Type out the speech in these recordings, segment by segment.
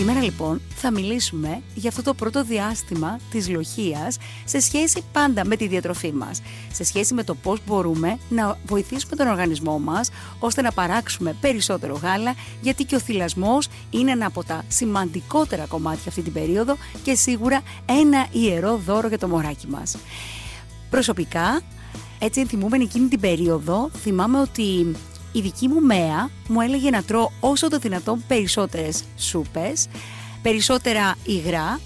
Σήμερα λοιπόν θα μιλήσουμε για αυτό το πρώτο διάστημα της λοχίας σε σχέση πάντα με τη διατροφή μας. Σε σχέση με το πώς μπορούμε να βοηθήσουμε τον οργανισμό μας ώστε να παράξουμε περισσότερο γάλα γιατί και ο θυλασμός είναι ένα από τα σημαντικότερα κομμάτια αυτή την περίοδο και σίγουρα ένα ιερό δώρο για το μωράκι μας. Προσωπικά, έτσι ενθυμούμενη εκείνη την περίοδο, θυμάμαι ότι η δική μου μέα μου έλεγε να τρώω όσο το δυνατόν περισσότερες σούπες, περισσότερα υγρά,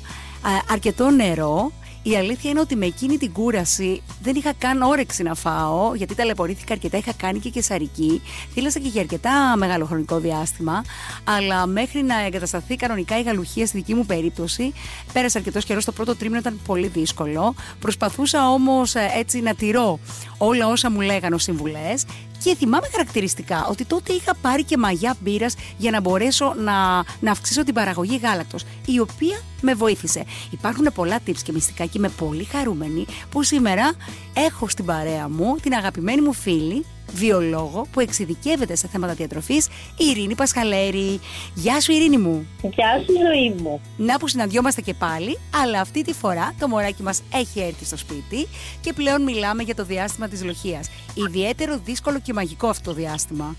αρκετό νερό. Η αλήθεια είναι ότι με εκείνη την κούραση δεν είχα καν όρεξη να φάω, γιατί ταλαιπωρήθηκα αρκετά. Είχα κάνει και κεσαρική. Θύλασα και για αρκετά μεγάλο χρονικό διάστημα. Αλλά μέχρι να εγκατασταθεί κανονικά η γαλουχία στη δική μου περίπτωση, πέρασε αρκετός καιρός. Το πρώτο τρίμηνο ήταν πολύ δύσκολο. Προσπαθούσα όμως ε, έτσι να τηρώ όλα όσα μου λέγανε ως συμβουλές και θυμάμαι χαρακτηριστικά ότι τότε είχα πάρει και μαγιά μπύρας για να μπορέσω να, να αυξήσω την παραγωγή γάλακτος, η οποία με βοήθησε. Υπάρχουν πολλά tips και μυστικά και είμαι πολύ χαρούμενη που σήμερα έχω στην παρέα μου την αγαπημένη μου φίλη βιολόγο που εξειδικεύεται σε θέματα διατροφής, η Ειρήνη Πασχαλέρη. Γεια σου Ειρήνη μου. Γεια σου ζωή μου. Να που συναντιόμαστε και πάλι, αλλά αυτή τη φορά το μωράκι μας έχει έρθει στο σπίτι και πλέον μιλάμε για το διάστημα της λοχίας. Ιδιαίτερο, δύσκολο και μαγικό αυτό το διάστημα.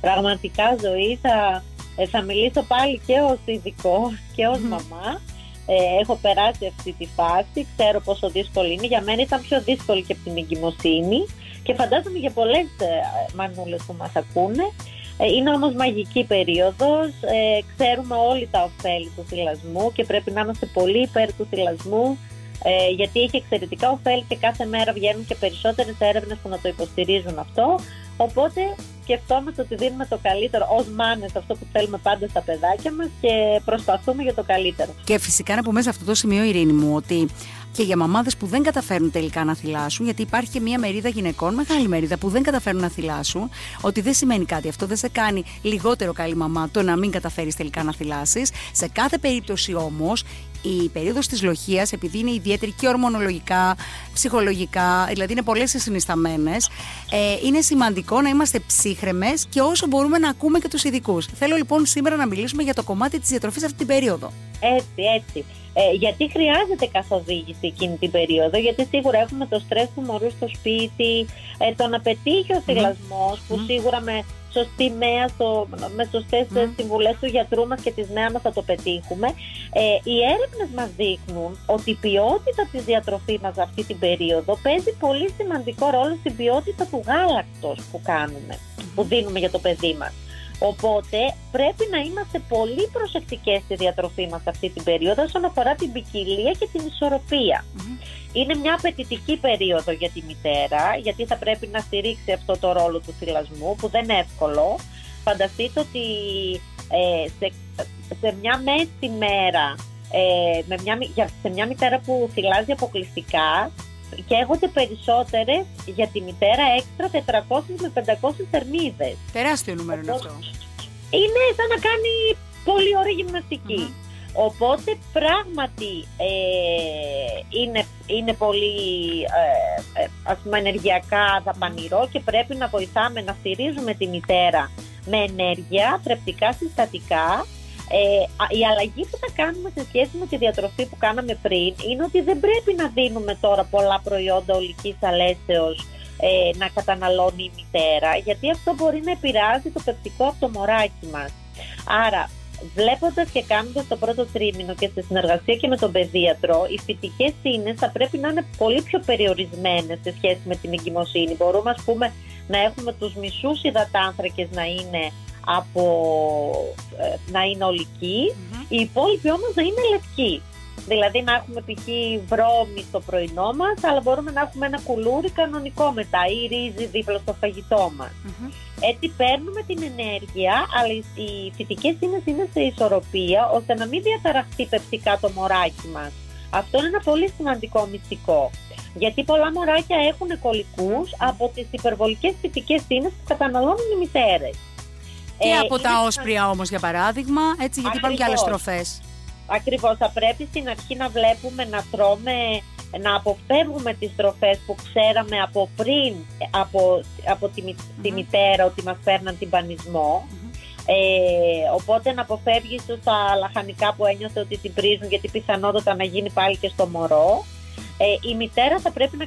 Πραγματικά ζωή θα, ε, θα μιλήσω πάλι και ως ειδικό και ως μαμά. Ε, έχω περάσει αυτή τη φάση, ξέρω πόσο δύσκολη είναι. Για μένα ήταν πιο δύσκολη και από την εγκυμοσύνη και φαντάζομαι για πολλές ε, μανούλες που μας ακούνε. Ε, είναι όμως μαγική περίοδος, ε, ξέρουμε όλοι τα ωφέλη του θυλασμού και πρέπει να είμαστε πολύ υπέρ του θυλασμού γιατί έχει εξαιρετικά ωφέλη και κάθε μέρα βγαίνουν και περισσότερες έρευνες που να το υποστηρίζουν αυτό. Οπότε σκεφτόμαστε ότι δίνουμε το καλύτερο ως μάνες αυτό που θέλουμε πάντα στα παιδάκια μας και προσπαθούμε για το καλύτερο. Και φυσικά να πούμε σε αυτό το σημείο, Ειρήνη μου, ότι και για μαμάδες που δεν καταφέρνουν τελικά να θυλάσουν, γιατί υπάρχει και μια μερίδα γυναικών, μεγάλη μερίδα, που δεν καταφέρνουν να θυλάσουν, ότι δεν σημαίνει κάτι. Αυτό δεν σε κάνει λιγότερο καλή μαμά το να μην καταφέρεις τελικά να θυλάσεις. Σε κάθε περίπτωση όμως, η περίοδος της λοχεία, επειδή είναι ιδιαίτερη και ορμονολογικά, ψυχολογικά, δηλαδή είναι πολλές οι συνισταμένες, ε, είναι σημαντικό να είμαστε ψύχρεμες και όσο μπορούμε να ακούμε και τους ειδικούς. Θέλω λοιπόν σήμερα να μιλήσουμε για το κομμάτι της διατροφής αυτή την περίοδο. Έτσι, έτσι. Ε, γιατί χρειάζεται καθοδήγηση εκείνη την περίοδο, γιατί σίγουρα έχουμε το στρες του μωρού στο σπίτι, ε, το να πετύχει ο θυλασμός, που σίγουρα με σωστή μέα, στο, με σωστές mm. συμβουλές του γιατρού μας και της νέας μας θα το πετύχουμε. Ε, οι έρευνες μας δείχνουν ότι η ποιότητα της διατροφής μας αυτή την περίοδο παίζει πολύ σημαντικό ρόλο στην ποιότητα του γάλακτος που κάνουμε, που δίνουμε για το παιδί μας. Οπότε πρέπει να είμαστε πολύ προσεκτικές στη διατροφή μας αυτή την περίοδο όσον αφορά την ποικιλία και την ισορροπία. Είναι μια απαιτητική περίοδο για τη μητέρα γιατί θα πρέπει να στηρίξει αυτό το ρόλο του θυλασμού που δεν είναι εύκολο. Φανταστείτε ότι ε, σε, σε μια μέση μέρα ε, με μια, σε μια μητέρα που θυλάζει αποκλειστικά καίγονται περισσότερες για τη μητέρα έξτρα 400 με 500 θερμίδες. Τεράστιο νούμερο είναι αυτό. Είναι σαν να κάνει πολύ ωραία Οπότε πράγματι ε, είναι, είναι πολύ ε, ε, ας πούμε ενεργειακά δαπανηρό και πρέπει να βοηθάμε να στηρίζουμε τη μητέρα με ενέργεια, θρεπτικά συστατικά ε, η αλλαγή που θα κάνουμε σε σχέση με τη διατροφή που κάναμε πριν είναι ότι δεν πρέπει να δίνουμε τώρα πολλά προϊόντα ολικής αλέσεως ε, να καταναλώνει η μητέρα γιατί αυτό μπορεί να επηρεάζει το πεπτικό από το μωράκι μας. Άρα βλέποντας και κάνοντας το πρώτο τρίμηνο και στη συνεργασία και με τον παιδίατρο, οι φυτικές ίνες θα πρέπει να είναι πολύ πιο περιορισμένες σε σχέση με την εγκυμοσύνη. Μπορούμε ας πούμε να έχουμε τους μισούς υδατάνθρακες να είναι από ε, να είναι ολική, mm-hmm. οι υπόλοιποι όμως να είναι λευκοί. Δηλαδή να έχουμε π.χ. βρώμη στο πρωινό μας, αλλά μπορούμε να έχουμε ένα κουλούρι κανονικό μετά ή ρύζι δίπλα στο φαγητό μας. Έτσι παίρνουμε την ενέργεια, αλλά οι φυτικές ίνες είναι σε ισορροπία, ώστε να μην διαταραχθεί πεπτικά το μωράκι μας Αυτό είναι ένα πολύ σημαντικό μυστικό. Γιατί πολλά μωράκια έχουν κολικούς από τις υπερβολικές φυτικές ίνες που καταναλώνουν οι μητέρες. Και ε, από τα όσπρια όμως για παράδειγμα, έτσι γιατί υπάρχουν και άλλες τροφές. Ακριβώς, θα πρέπει στην αρχή να βλέπουμε να τρώμε, να αποφεύγουμε τις τροφές που ξέραμε από πριν, από, από τη, μητέρα ότι μας φέρναν την πανισμο Ε, οπότε να αποφεύγεις τα λαχανικά που ένιωθε ότι την πρίζουν γιατί πιθανότατα να γίνει πάλι και στο μωρό. Ε, η μητέρα θα πρέπει να,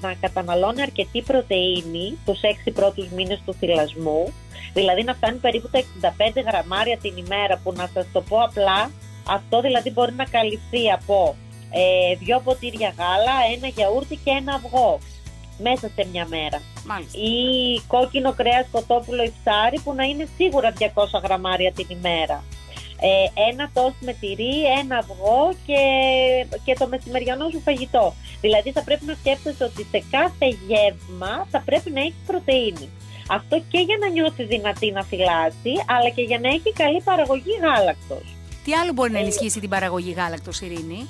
να καταναλώνει αρκετή πρωτεΐνη τους 6 πρώτους μήνες του θυλασμού, δηλαδή να φτάνει περίπου τα 65 γραμμάρια την ημέρα που να σας το πω απλά, αυτό δηλαδή μπορεί να καλυφθεί από ε, δυο ποτήρια γάλα, ένα γιαούρτι και ένα αυγό μέσα σε μια μέρα. Μάλιστα. Ή κόκκινο κρέας κοτόπουλο ή ψάρι που να είναι σίγουρα 200 γραμμάρια την ημέρα. Ε, ένα τόστ με τυρί, ένα αυγό και, και το μεσημεριανό σου φαγητό. Δηλαδή θα πρέπει να σκέφτεσαι ότι σε κάθε γεύμα θα πρέπει να έχεις πρωτεΐνη. Αυτό και για να νιώσει δυνατή να φυλάσει, αλλά και για να έχει καλή παραγωγή γάλακτος. Τι άλλο μπορεί να ε, ενισχύσει την παραγωγή γάλακτος, Ειρήνη;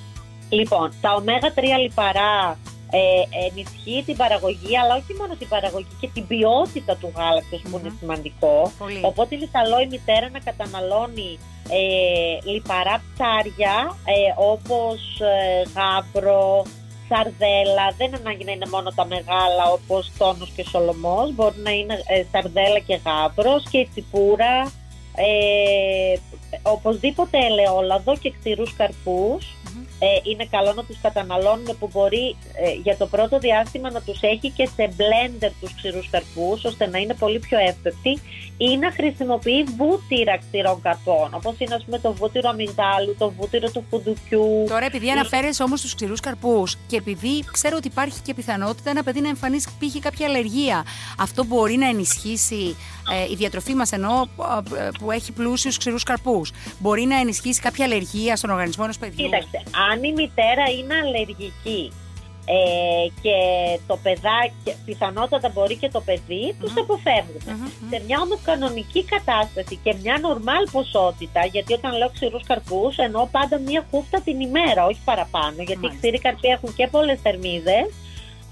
Λοιπόν, τα ω3 λιπαρά ε, ενισχύει την παραγωγή, αλλά όχι μόνο την παραγωγή και την ποιότητα του γάλακτος που είναι σημαντικό. Πολύ. Οπότε καλό η μητέρα να καταναλώνει ε, λιπαρά ψάρια ε, όπως ε, γάβρο, σαρδέλα, δεν ανάγκη να είναι μόνο τα μεγάλα όπως τόνος και σολομός, μπορεί να είναι ε, σαρδέλα και γάβρος και τσιπούρα, ε, οπωσδήποτε ελαιόλαδο και ξηρούς καρπούς ε, είναι καλό να τους καταναλώνουμε που μπορεί ε, για το πρώτο διάστημα να τους έχει και σε blender τους ξηρούς καρπούς ώστε να είναι πολύ πιο εύπεπτοι ή να χρησιμοποιεί βούτυρα ξηρών καρπών όπως είναι ας πούμε το βούτυρο αμυγδάλου, το βούτυρο του φουντουκιού. Τώρα επειδή αναφέρεσαι όμως τους ξηρούς καρπούς και επειδή ξέρω ότι υπάρχει και πιθανότητα ένα παιδί να εμφανίσει π.χ. κάποια αλλεργία αυτό μπορεί να ενισχύσει ε, η διατροφή μας ενώ ε, που έχει πλούσιους ξηρούς καρπούς μπορεί να ενισχύσει κάποια αλλεργία στον οργανισμό ενός παιδιού; Κοίταξε, αν η μητέρα είναι αλλεργική ε, και το παιδάκι, πιθανότατα μπορεί και το παιδί, mm-hmm. τους αποφευγουμε Σε μια όμως κανονική κατάσταση και μια νορμάλ ποσότητα, γιατί όταν λέω ξηρούς καρπούς εννοώ πάντα μια χούφτα την ημέρα, όχι παραπάνω, γιατί οι ξηροί καρποί έχουν και πολλές θερμίδες,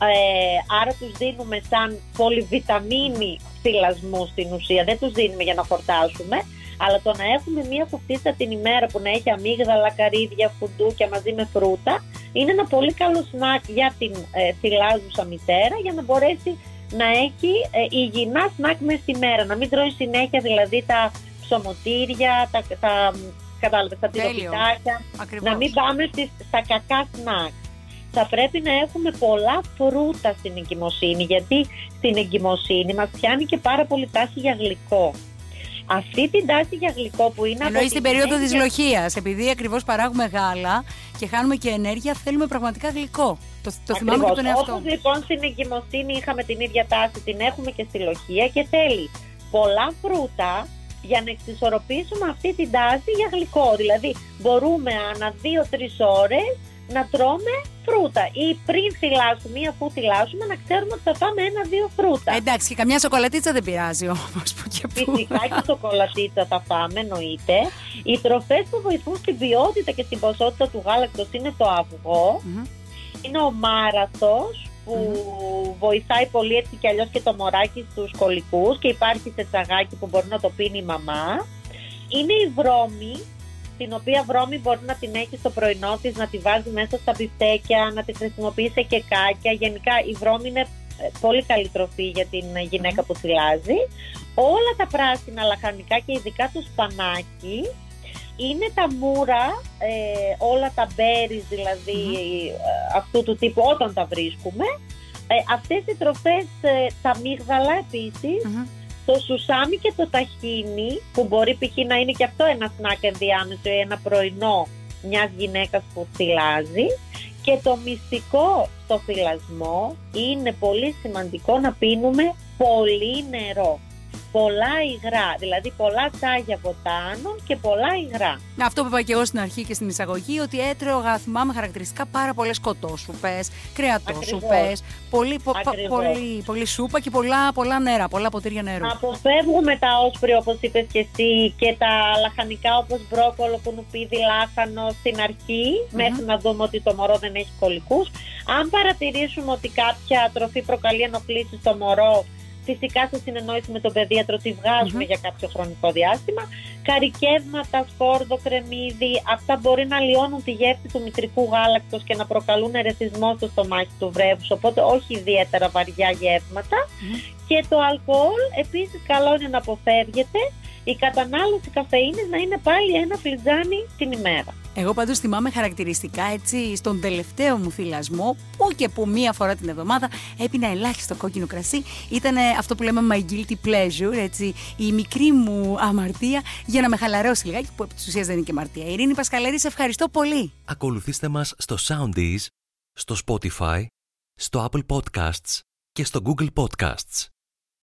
ε, άρα τους δίνουμε σαν πολυβιταμίνη θυλασμού στην ουσία, δεν τους δίνουμε για να φορτάσουμε, αλλά το να έχουμε μία κουφτίτσα την ημέρα που να έχει αμύγδαλα, καρύδια, φουντούκια μαζί με φρούτα είναι ένα πολύ καλό σνακ για την ε, θυλάζουσα μητέρα για να μπορέσει να έχει ε, υγιεινά σνακ μέσα στη μέρα. Να μην τρώει συνέχεια δηλαδή τα ψωμοτήρια, τα, τα, κατάλαβες, τα να μην πάμε στις, στα κακά σνακ. Θα πρέπει να έχουμε πολλά φρούτα στην εγκυμοσύνη γιατί στην εγκυμοσύνη μας πιάνει και πάρα πολύ τάση για γλυκό. Αυτή την τάση για γλυκό που είναι Εννοείς στην περίοδο της λοχεία. Επειδή ακριβώς παράγουμε γάλα και χάνουμε και ενέργεια, θέλουμε πραγματικά γλυκό. Το, το θυμάμαι και τον εαυτό. Όπως λοιπόν στην εγκυμοσύνη είχαμε την ίδια τάση, την έχουμε και στη λοχεία και θέλει πολλά φρούτα για να εξισορροπήσουμε αυτή την τάση για γλυκό. Δηλαδή μπορούμε ανά 2-3 ώρες να τρώμε φρούτα ή πριν θυλάσουμε ή αφού θυλάσουμε να ξέρουμε ότι θα φάμε ένα-δύο φρούτα. Εντάξει, και καμιά σοκολατίτσα δεν πειράζει όμως. Φυσικά και σοκολατίτσα θα φάμε, εννοείται. Οι τροφές που βοηθούν στην ποιότητα και στην ποσότητα του γάλακτος είναι το αυγο είναι ο μάραθος που βοηθάει πολύ έτσι κι αλλιώς και το μωράκι στους κολικούς και υπάρχει σε τσαγάκι που μπορεί να το πίνει η μαμά. Είναι η βρώμη την οποία βρώμη μπορεί να την έχεις στο πρωινό της, να τη βάζεις μέσα στα μπιφτέκια, να τη χρησιμοποιείς σε κεκάκια. Γενικά η βρώμη είναι ε, πολύ καλή τροφή για την γυναίκα που θυλάζει. Όλα τα πράσινα λαχανικά και ειδικά το σπανάκι είναι τα μούρα, ε, όλα τα μπέρις δηλαδή ε, αυτού του τύπου όταν τα βρίσκουμε. Ε, αυτές οι τροφές, τα μίγδαλα επίσης, το σουσάμι και το ταχίνι, που μπορεί π.χ. να είναι και αυτό ένα σνακ ενδιάμεσο ή ένα πρωινό μιας γυναίκας που θυλάζει. Και το μυστικό στο θυλασμό είναι πολύ σημαντικό να πίνουμε πολύ νερό. Πολλά υγρά, δηλαδή πολλά τσάγια βοτάνων και πολλά υγρά. Αυτό που είπα και εγώ στην αρχή και στην εισαγωγή, ότι έτρωγα, θυμάμαι χαρακτηριστικά πάρα πολλές κοτόσουπε, κρεατόσουπε, πολύ, πο, πολύ, πολύ σούπα και πολλά, πολλά νερά, πολλά ποτήρια νερού. Αποφεύγουμε τα όσπρια όπως είπες και εσύ και τα λαχανικά όπως μπρόκολο, κουνουπίδι, λάχανο στην αρχη μέχρι να δούμε ότι το μωρό δεν έχει κολικούς. Αν παρατηρήσουμε ότι κάποια τροφή προκαλεί ενοχλήσεις στο μωρό, φυσικά σε συνεννόηση με τον παιδίατρο τη βγαζουμε για κάποιο χρονικό διάστημα. Καρικεύματα, σκόρδο, κρεμμύδι, αυτά μπορεί να λιώνουν τη γεύση του μητρικού γάλακτος και να προκαλούν ερεθισμό στο στομάχι του βρέφους, οπότε όχι ιδιαίτερα βαριά Και το αλκοόλ επίσης καλό είναι να αποφεύγεται, η κατανάλωση καφεΐνης να είναι πάλι ένα φλιτζάνι την ημέρα. Εγώ πάντως θυμάμαι χαρακτηριστικά έτσι στον τελευταίο μου θυλασμό που και που μία φορά την εβδομάδα έπινα ελάχιστο κόκκινο κρασί. Ήταν αυτό που λέμε my guilty pleasure, έτσι, η μικρή μου αμαρτία για να με χαλαρώσει λιγάκι που επί της ουσίας δεν είναι και αμαρτία. Ειρήνη Πασκαλέρη, σε ευχαριστώ πολύ. Ακολουθήστε μας στο Soundees, στο Spotify, στο Apple Podcasts και στο Google Podcasts.